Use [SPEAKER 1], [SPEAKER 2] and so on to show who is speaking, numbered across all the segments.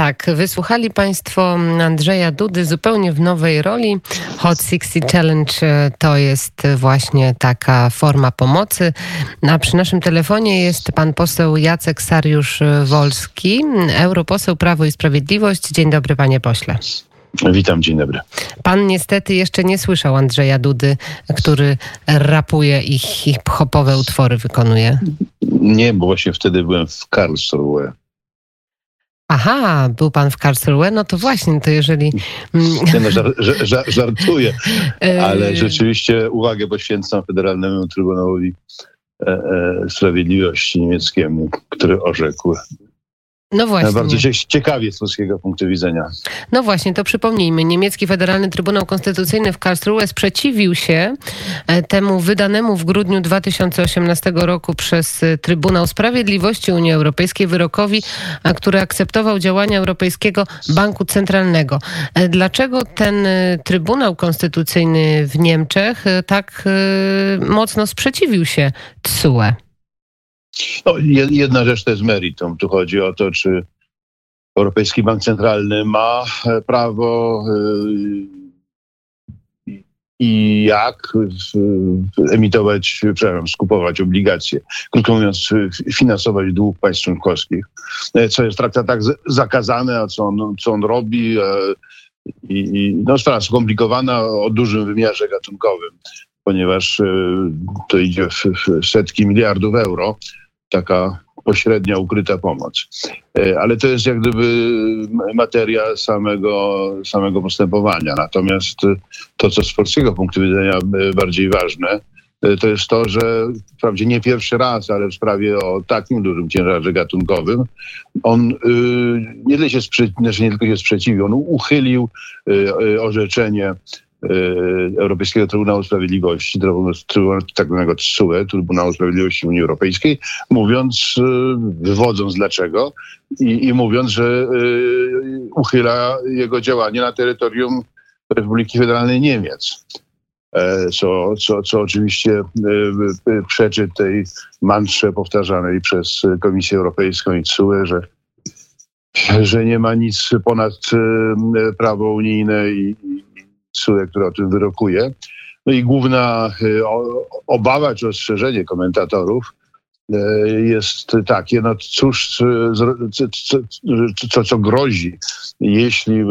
[SPEAKER 1] Tak, wysłuchali Państwo Andrzeja Dudy zupełnie w nowej roli. Hot 60 Challenge e, to jest właśnie taka forma pomocy. A przy naszym telefonie jest pan poseł Jacek Sariusz-Wolski, europoseł Prawo i Sprawiedliwość. Dzień dobry, panie pośle.
[SPEAKER 2] Witam, dzień dobry.
[SPEAKER 1] Pan niestety jeszcze nie słyszał Andrzeja Dudy, który rapuje i hip-hopowe utwory wykonuje.
[SPEAKER 2] Nie, bo właśnie wtedy byłem w Karlsruhe.
[SPEAKER 1] Aha, był pan w Karlsruhe, no to właśnie, to jeżeli...
[SPEAKER 2] Nie no, żar, żar, żartuję, ale rzeczywiście uwagę poświęcam Federalnemu Trybunałowi e, e, Sprawiedliwości niemieckiemu, który orzekł
[SPEAKER 1] no właśnie.
[SPEAKER 2] Bardzo ciekawie z polskiego punktu widzenia.
[SPEAKER 1] No właśnie, to przypomnijmy. Niemiecki Federalny Trybunał Konstytucyjny w Karlsruhe sprzeciwił się e, temu wydanemu w grudniu 2018 roku przez e, Trybunał Sprawiedliwości Unii Europejskiej wyrokowi, który akceptował działania Europejskiego Banku Centralnego. E, dlaczego ten Trybunał Konstytucyjny w Niemczech tak mocno sprzeciwił się TSUE?
[SPEAKER 2] No, jedna rzecz to jest meritum. Tu chodzi o to, czy Europejski Bank Centralny ma e, prawo e, i jak emitować, przepraszam, skupować obligacje. Krótko mówiąc, finansować dług państw członkowskich. E, co jest w traktatach zakazane, a co on, co on robi. I, i no, sprawa skomplikowana o dużym wymiarze gatunkowym, ponieważ to idzie w setki miliardów euro taka pośrednia, ukryta pomoc. E, ale to jest jak gdyby materia samego, samego postępowania. Natomiast to, co z polskiego punktu widzenia bardziej ważne, e, to jest to, że wprawdzie nie pierwszy raz, ale w sprawie o takim dużym ciężarze gatunkowym, on znaczy nie tylko się sprzeciwił, on uchylił orzeczenie E, Europejskiego Trybunału Sprawiedliwości, tak zwanego TSUE, Trybunału Sprawiedliwości Unii Europejskiej, mówiąc, e, wywodząc dlaczego i, i mówiąc, że e, uchyla jego działanie na terytorium Republiki Federalnej Niemiec. Co, co, co oczywiście przeczy tej mantrze powtarzanej przez Komisję Europejską i TSUE, że że nie ma nic ponad prawo unijne i, TSUE, która o tym wyrokuje. No i główna e, obawa czy ostrzeżenie komentatorów e, jest takie, no cóż, co, co grozi, jeśli e,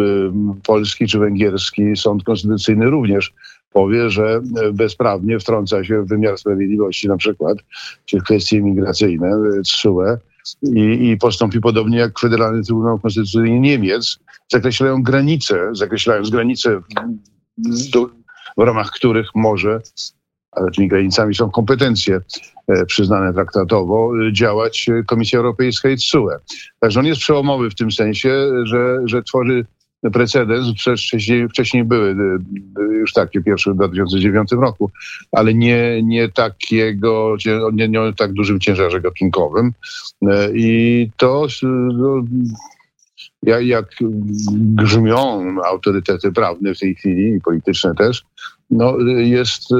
[SPEAKER 2] polski czy węgierski sąd konstytucyjny również powie, że bezprawnie wtrąca się w wymiar sprawiedliwości na przykład, czy kwestie migracyjne, TSUE, i, i postąpi podobnie jak Federalny Trybunał Konstytucyjny Niemiec, zakreślają granice, zakreślając granice, do, w ramach których może, ale tymi granicami są kompetencje e, przyznane traktatowo, działać Komisja Europejska i TSUE. Także on jest przełomowy w tym sensie, że, że tworzy precedens, wcześniej, wcześniej były już takie pierwsze w 2009 roku, ale nie, nie takiego, nie, nie tak dużym ciężarze gatunkowym. E, I to no, jak, jak grzmią autorytety prawne w tej chwili i polityczne też, no, jest e,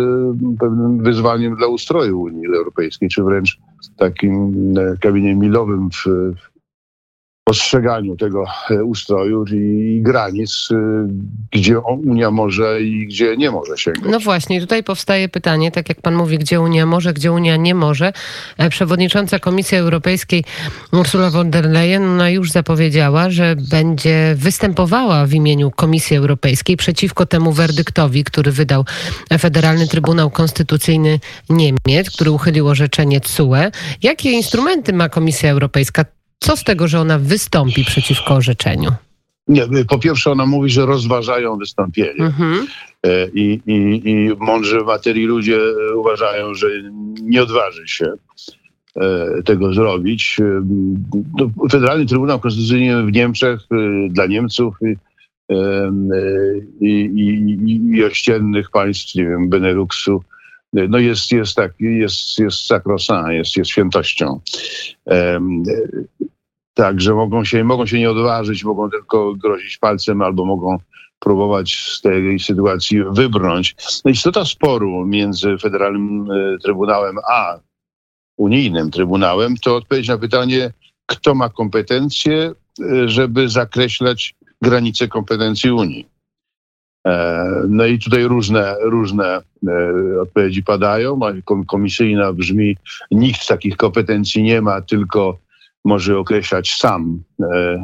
[SPEAKER 2] pewnym wyzwaniem dla ustroju Unii Europejskiej, czy wręcz takim e, kamieniem milowym w, postrzeganiu tego e, ustroju i granic, e, gdzie Unia może i gdzie nie może sięgać.
[SPEAKER 1] No właśnie, tutaj powstaje pytanie, tak jak pan mówi, gdzie Unia może, gdzie Unia nie może. E, przewodnicząca Komisji Europejskiej Ursula von der Leyen ona już zapowiedziała, że będzie występowała w imieniu Komisji Europejskiej przeciwko temu werdyktowi, który wydał Federalny Trybunał Konstytucyjny Niemiec, który uchylił orzeczenie TSUE. Jakie instrumenty ma Komisja Europejska? Co z tego, że ona wystąpi przeciwko orzeczeniu?
[SPEAKER 2] Nie, po pierwsze ona mówi, że rozważają wystąpienie. Mhm. E, I, i, I mądrzy materii ludzie uważają, że nie odważy się e, tego zrobić. E, no, Federalny Trybunał Konstytucyjny w Niemczech dla Niemców i, i, i, i ościennych państw, nie wiem, Beneluxu, no jest, jest tak, jest, jest sakrosan, jest, jest świętością. Także mogą się, mogą się nie odważyć, mogą tylko grozić palcem albo mogą próbować z tej sytuacji wybrnąć. No istota sporu między Federalnym e, Trybunałem a Unijnym Trybunałem to odpowiedź na pytanie, kto ma kompetencje, żeby zakreślać granice kompetencji Unii. No i tutaj różne, różne odpowiedzi padają. Komisyjna brzmi, nikt takich kompetencji nie ma, tylko może określać sam e, e,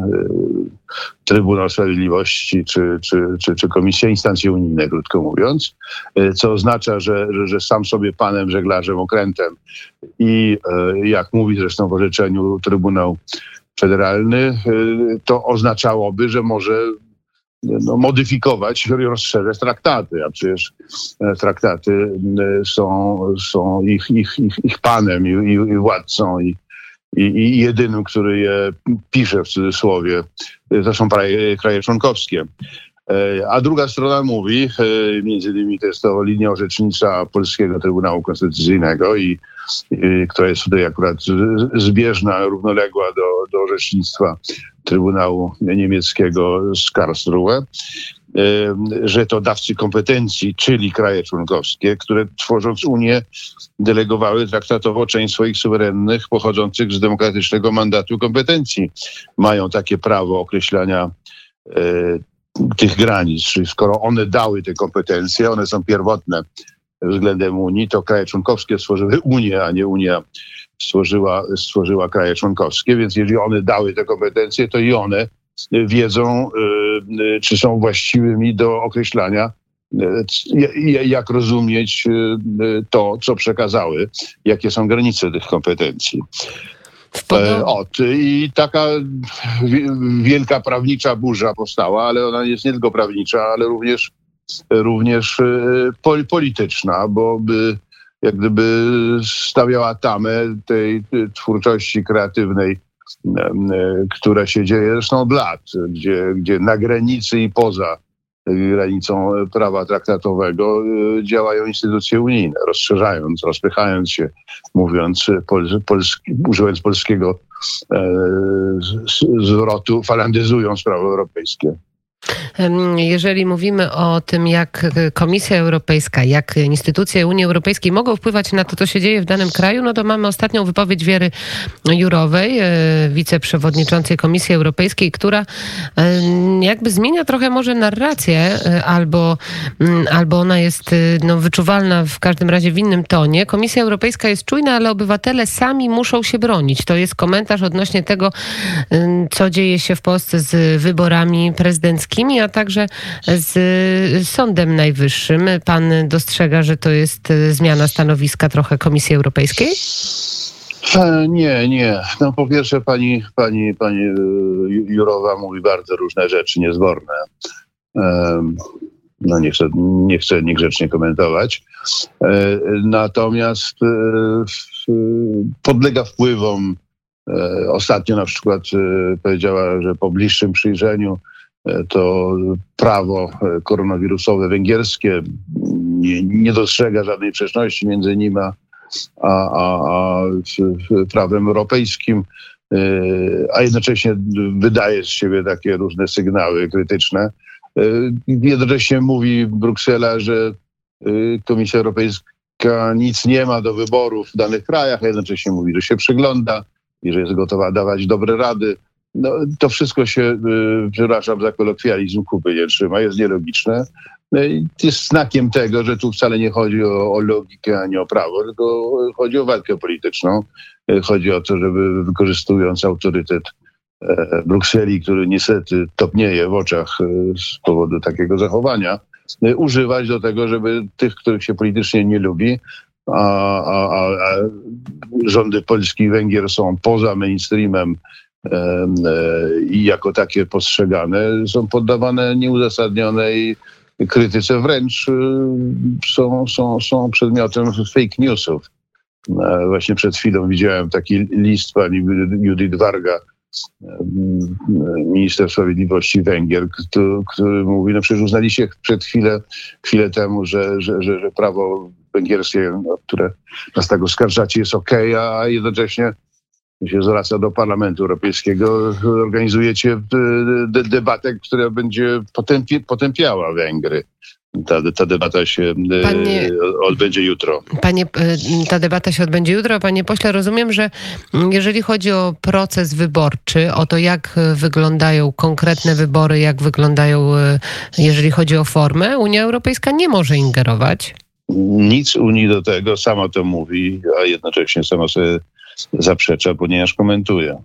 [SPEAKER 2] Trybunał Sprawiedliwości czy, czy, czy, czy Komisja Instancji Unijne, krótko mówiąc, e, co oznacza, że, że, że sam sobie panem żeglarzem okrętem i jak mówi zresztą w orzeczeniu Trybunał Federalny, to oznaczałoby, że może no, modyfikować, rozszerzać traktaty, a przecież traktaty są, są ich, ich, ich, ich panem i, i władcą i, i, i jedynym, który je pisze w cudzysłowie, to są kraje, kraje członkowskie. E, a druga strona mówi, e, między innymi to jest to linia orzecznicza Polskiego Trybunału Konstytucyjnego, i, i która jest tutaj akurat zbieżna, równoległa do, do orzecznictwa Trybunału Niemieckiego z Karlsruhe, że to dawcy kompetencji, czyli kraje członkowskie, które tworząc Unię delegowały traktatowo część swoich suwerennych pochodzących z demokratycznego mandatu kompetencji. Mają takie prawo określania e, tych granic, czyli skoro one dały te kompetencje, one są pierwotne względem Unii, to kraje członkowskie stworzyły Unię, a nie Unia stworzyła, stworzyła kraje członkowskie, więc jeżeli one dały te kompetencje, to i one wiedzą, y, y, czy są właściwymi do określania, y, jak rozumieć to, co przekazały, jakie są granice tych kompetencji. E, Od. I taka wielka prawnicza burza powstała, ale ona jest nie tylko prawnicza, ale również, również polityczna, bo by jak gdyby stawiała tamę tej twórczości kreatywnej która się dzieje zresztą od lat, gdzie, gdzie na granicy i poza granicą prawa traktatowego e, działają instytucje unijne, rozszerzając, rozpychając się, mówiąc, pol, polski, używając polskiego e, zwrotu, falandyzując prawo europejskie.
[SPEAKER 1] Jeżeli mówimy o tym, jak Komisja Europejska, jak instytucje Unii Europejskiej mogą wpływać na to, co się dzieje w danym kraju, no to mamy ostatnią wypowiedź Wiery Jurowej, e, wiceprzewodniczącej Komisji Europejskiej, która jakby zmienia trochę może narrację, e, albo, mm, albo ona jest e, no, wyczuwalna w każdym razie w innym tonie. Komisja Europejska jest czujna, ale obywatele sami muszą się bronić. To jest komentarz odnośnie tego, co dzieje się w Polsce z wyborami prezydenckimi, a także z Sądem Najwyższym. Pan dostrzega, że to jest zmiana stanowiska trochę Komisji Europejskiej?
[SPEAKER 2] E, nie, nie. No po pierwsze pani, pani, pani e, Jurowa mówi bardzo różne rzeczy niezborne. No nie chcę, nie chcę niegrzecznie komentować. E, natomiast podlega wpływom. Ostatnio na przykład powiedziała, że po bliższym przyjrzeniu to prawo koronawirusowe węgierskie nie, nie dostrzega żadnej sprzeczności między nim a, a, a, prawem europejskim, e, a jednocześnie wydaje z siebie takie różne sygnały krytyczne. E, jednocześnie mówi Bruksela, że e, Komisja Europejska nic nie ma do wyborów w danych krajach, a jednocześnie mówi, że się przygląda i że jest gotowa dawać dobre rady. No, to wszystko się, przepraszam za kolokwializm, kupy nie trzyma, jest nielogiczne. No jest znakiem tego, że tu wcale nie chodzi o, o logikę ani o prawo, tylko chodzi o walkę polityczną. Chodzi o to, żeby wykorzystując autorytet e, Brukseli, który niestety topnieje w oczach e, z powodu takiego zachowania, e, używać do tego, żeby tych, których się politycznie nie lubi, a, a, a rządy Polski i Węgier są poza mainstreamem i jako takie postrzegane, są poddawane nieuzasadnionej krytyce wręcz y, są, są, są przedmiotem fake newsów. E, właśnie przed chwilą widziałem taki list pani Judith Warga, e, minister sprawiedliwości Węgier, który, który mówi, no przecież uznaliście przed chwilę, chwilę temu, że, że, że, że prawo węgierskie, no, które nas tak oskarżacie, jest ok, a jednocześnie się zwraca do Parlamentu Europejskiego, organizujecie e, debatę, która będzie potępi potępiała Węgry. ta, ta debata się e, panie, odbędzie jutro.
[SPEAKER 1] Panie, e, ta debata się odbędzie jutro. Panie pośle, rozumiem, że jeżeli chodzi o proces wyborczy, o to jak wyglądają konkretne wybory, jak wyglądają, jeżeli chodzi o formę, Unia Europejska nie może ingerować.
[SPEAKER 2] Nic Unii do tego, sama to mówi, a jednocześnie sama sobie zaprzecza, ponieważ komentuje.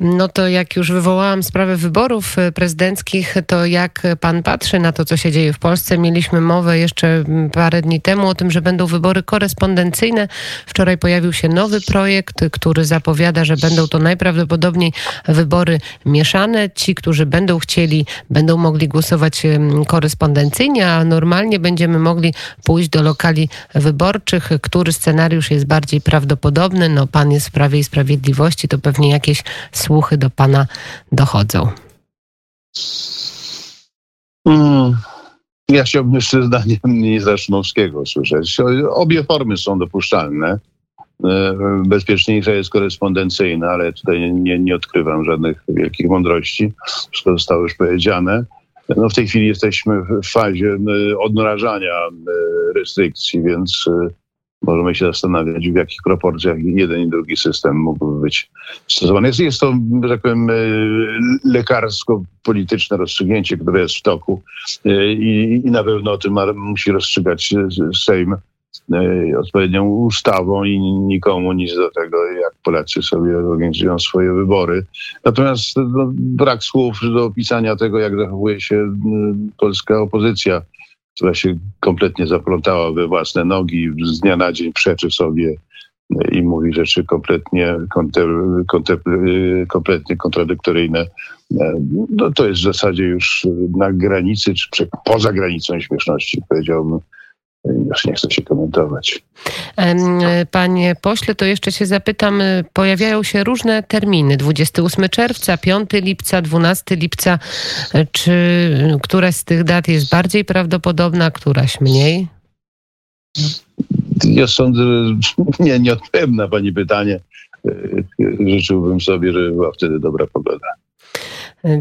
[SPEAKER 1] No to jak już wywołałam sprawę wyborów e, prezydenckich, to jak pan patrzy na to, co się dzieje w Polsce? Mieliśmy mowę jeszcze parę dni temu o tym, że będą wybory korespondencyjne. Wczoraj pojawił się nowy projekt, który zapowiada, że będą to najprawdopodobniej wybory mieszane. Ci, którzy będą chcieli, będą mogli głosować korespondencyjnie, a normalnie będziemy mogli pójść do lokali wyborczych. Który scenariusz jest bardziej prawdopodobny? No, pan jest w Prawie i Sprawiedliwości, to pewnie jakieś słuchy do Pana dochodzą?
[SPEAKER 2] Hmm. Ja chciałbym jeszcze zdanie ministra Szumowskiego słyszeć. Obie formy są dopuszczalne. E, bezpieczniejsza jest korespondencyjna, ale tutaj nie, nie odkrywam żadnych wielkich mądrości. Wszystko zostało już powiedziane. No w tej chwili jesteśmy w fazie e, odmrażania e, restrykcji, więc możemy się zastanawiać, w jakich proporcjach jeden i drugi system mógłby być stosowany. Jest, jest to, że tak powiem, e, lekarsko-polityczne rozstrzygnięcie, które jest w toku e, i, i na pewno o tym musi rozstrzygać Sejm e, odpowiednią ustawą i nikomu nic do tego, jak Polacy sobie organizują swoje wybory. Natomiast no, brak słów do opisania tego, jak zachowuje się polska opozycja która się kompletnie zaplątała we własne nogi, z dnia na dzień przeczy sobie i mówi rzeczy kompletnie, kompletnie kontradyktoryjne. No, to jest w zasadzie już na granicy, czy poza granicą śmieszności, powiedziałbym. Już nie chcę się komentować.
[SPEAKER 1] Panie pośle, to jeszcze się zapytam. Pojawiają się różne terminy. 28 czerwca, 5 lipca, 12 lipca. Czy któraś z tych dat jest bardziej prawdopodobna, któraś mniej?
[SPEAKER 2] Ja sądzę, że nie, nie odpowiem na Pani pytanie. Życzyłbym sobie, żeby była wtedy dobra pogoda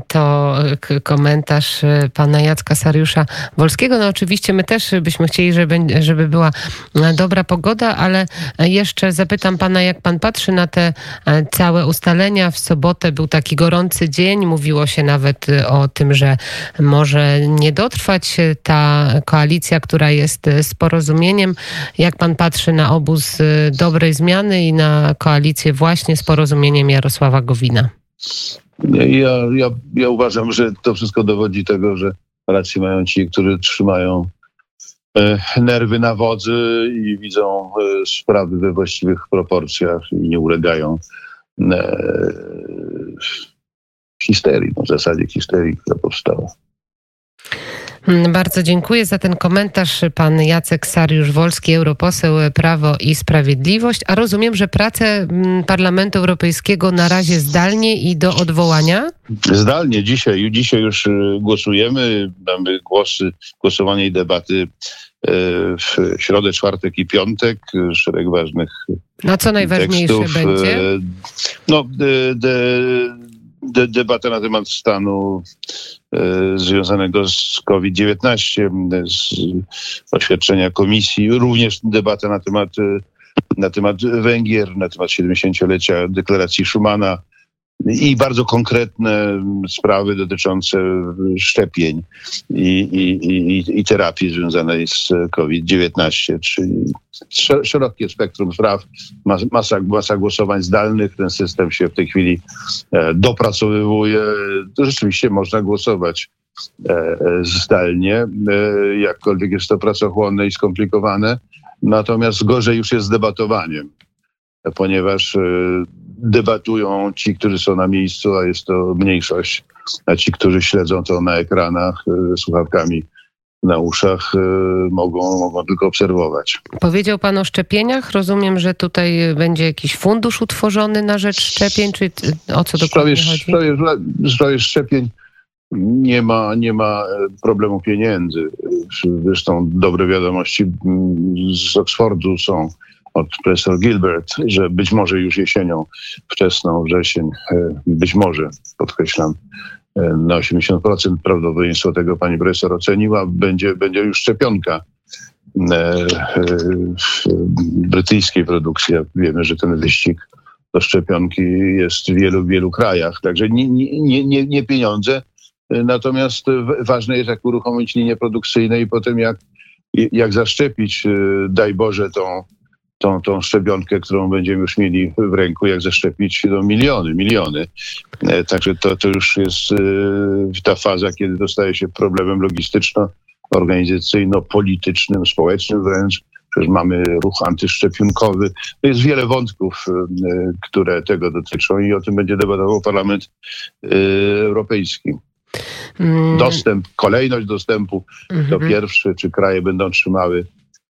[SPEAKER 1] to komentarz e, pana Jacka Sariusza Wolskiego. No oczywiście my też byśmy chcieli, żeby, żeby była e, dobra pogoda, ale jeszcze zapytam pana, jak pan patrzy na te e, całe ustalenia. W sobotę był taki gorący dzień, mówiło się nawet o tym, że może nie dotrwać ta koalicja, która jest z porozumieniem. Jak pan patrzy na obóz dobrej zmiany i na koalicję właśnie z porozumieniem Jarosława Gowina?
[SPEAKER 2] Ja, ja, ja uważam, że to wszystko dowodzi tego, że rację mają ci, którzy trzymają e, nerwy na wodzy i widzą e, sprawy we właściwych proporcjach i nie ulegają e, histerii, no w zasadzie histerii, która powstała.
[SPEAKER 1] Mm, bardzo dziękuję za ten komentarz. Pan Jacek Sariusz-Wolski, europoseł Prawo i Sprawiedliwość. A rozumiem, że pracę mm, Parlamentu Europejskiego na razie zdalnie i do odwołania?
[SPEAKER 2] Zdalnie. Dzisiaj, dzisiaj już y, głosujemy. Mamy głosy, głosowanie i debaty y, w środę, czwartek i piątek. Szereg ważnych
[SPEAKER 1] No co najważniejsze tekstów. będzie?
[SPEAKER 2] No, de, de, de, debata na temat stanu e, związanego z COVID-19, z oświadczenia komisji, również debata na temat, e, na temat Węgier, na temat 70-lecia deklaracji Schumana, i bardzo konkretne sprawy dotyczące szczepień i, i, i, i terapii związanej z COVID-19, czyli szerokie spektrum spraw, masa, masa głosowań zdalnych. Ten system się w tej chwili e, dopracowywuje. Rzeczywiście można głosować e, zdalnie, e, jakkolwiek jest to pracochłonne i skomplikowane. Natomiast gorzej już jest z debatowaniem, ponieważ debatują ci, którzy są na miejscu, a jest to mniejszość, a ci, którzy śledzą to na ekranach e, ze słuchawkami na uszach, e, mogą, mogą tylko obserwować.
[SPEAKER 1] Powiedział Pan o szczepieniach. Rozumiem, że tutaj będzie jakiś fundusz utworzony na rzecz szczepień, czy o co dokładnie
[SPEAKER 2] sprawie, chodzi? W sprawie szczepień nie ma, nie ma e, problemu pieniędzy. Zresztą dobre wiadomości z Oxfordu są od profesor Gilbert, że być może już jesienią, wczesną wrzesień, e, być może, podkreślam, na 80% prawdopodobieństwo tego pani profesor oceniła, będzie, będzie już szczepionka brytyjskiej produkcji. Wiemy, że ten wyścig do szczepionki jest w wielu, wielu krajach. Także nie, nie, nie, nie pieniądze, natomiast ważne jest, jak uruchomić linie produkcyjne i potem jak, jak zaszczepić, daj Boże, tą, tą, tą szczepionkę, którą będziemy już mieli w ręku, jak zaszczepić no, miliony, miliony. E, także to, to już jest e, ta faza, kiedy dostaje się problemem logistyczno-organizacyjno-politycznym, społecznym wręcz. Przecież mamy ruch antyszczepionkowy. To jest wiele wątków, e, które tego dotyczą i o tym będzie debatował Parlament Europejski. Mm. Dostęp, kolejność dostępu to mhm. pierwszy, czy kraje będą trzymały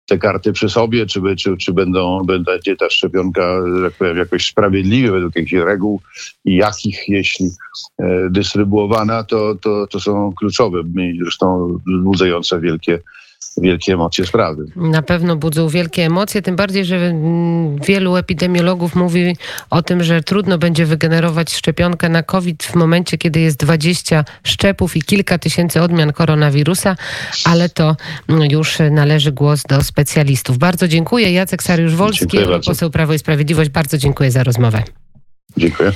[SPEAKER 2] te karty przy sobie, czy, czy, czy będą, będzie ta szczepionka, jak powiem, jakoś sprawiedliwie według jakichś reguł i jakich, jeśli e, dystrybuowana, to, to, to są kluczowe zresztą wzbudzające wielkie wielkie emocje sprawy.
[SPEAKER 1] Na pewno budzą wielkie emocje, tym bardziej, że mm, wielu epidemiologów mówi o tym, że trudno będzie wygenerować szczepionkę na COVID w momencie, kiedy jest 20 szczepów i kilka tysięcy odmian koronawirusa, ale to mm, już należy głos do specjalistów. Bardzo dziękuję. Jacek Sariusz-Wolski, poseł Prawo i Sprawiedliwość. Bardzo dziękuję za rozmowę.
[SPEAKER 2] Dziękuję.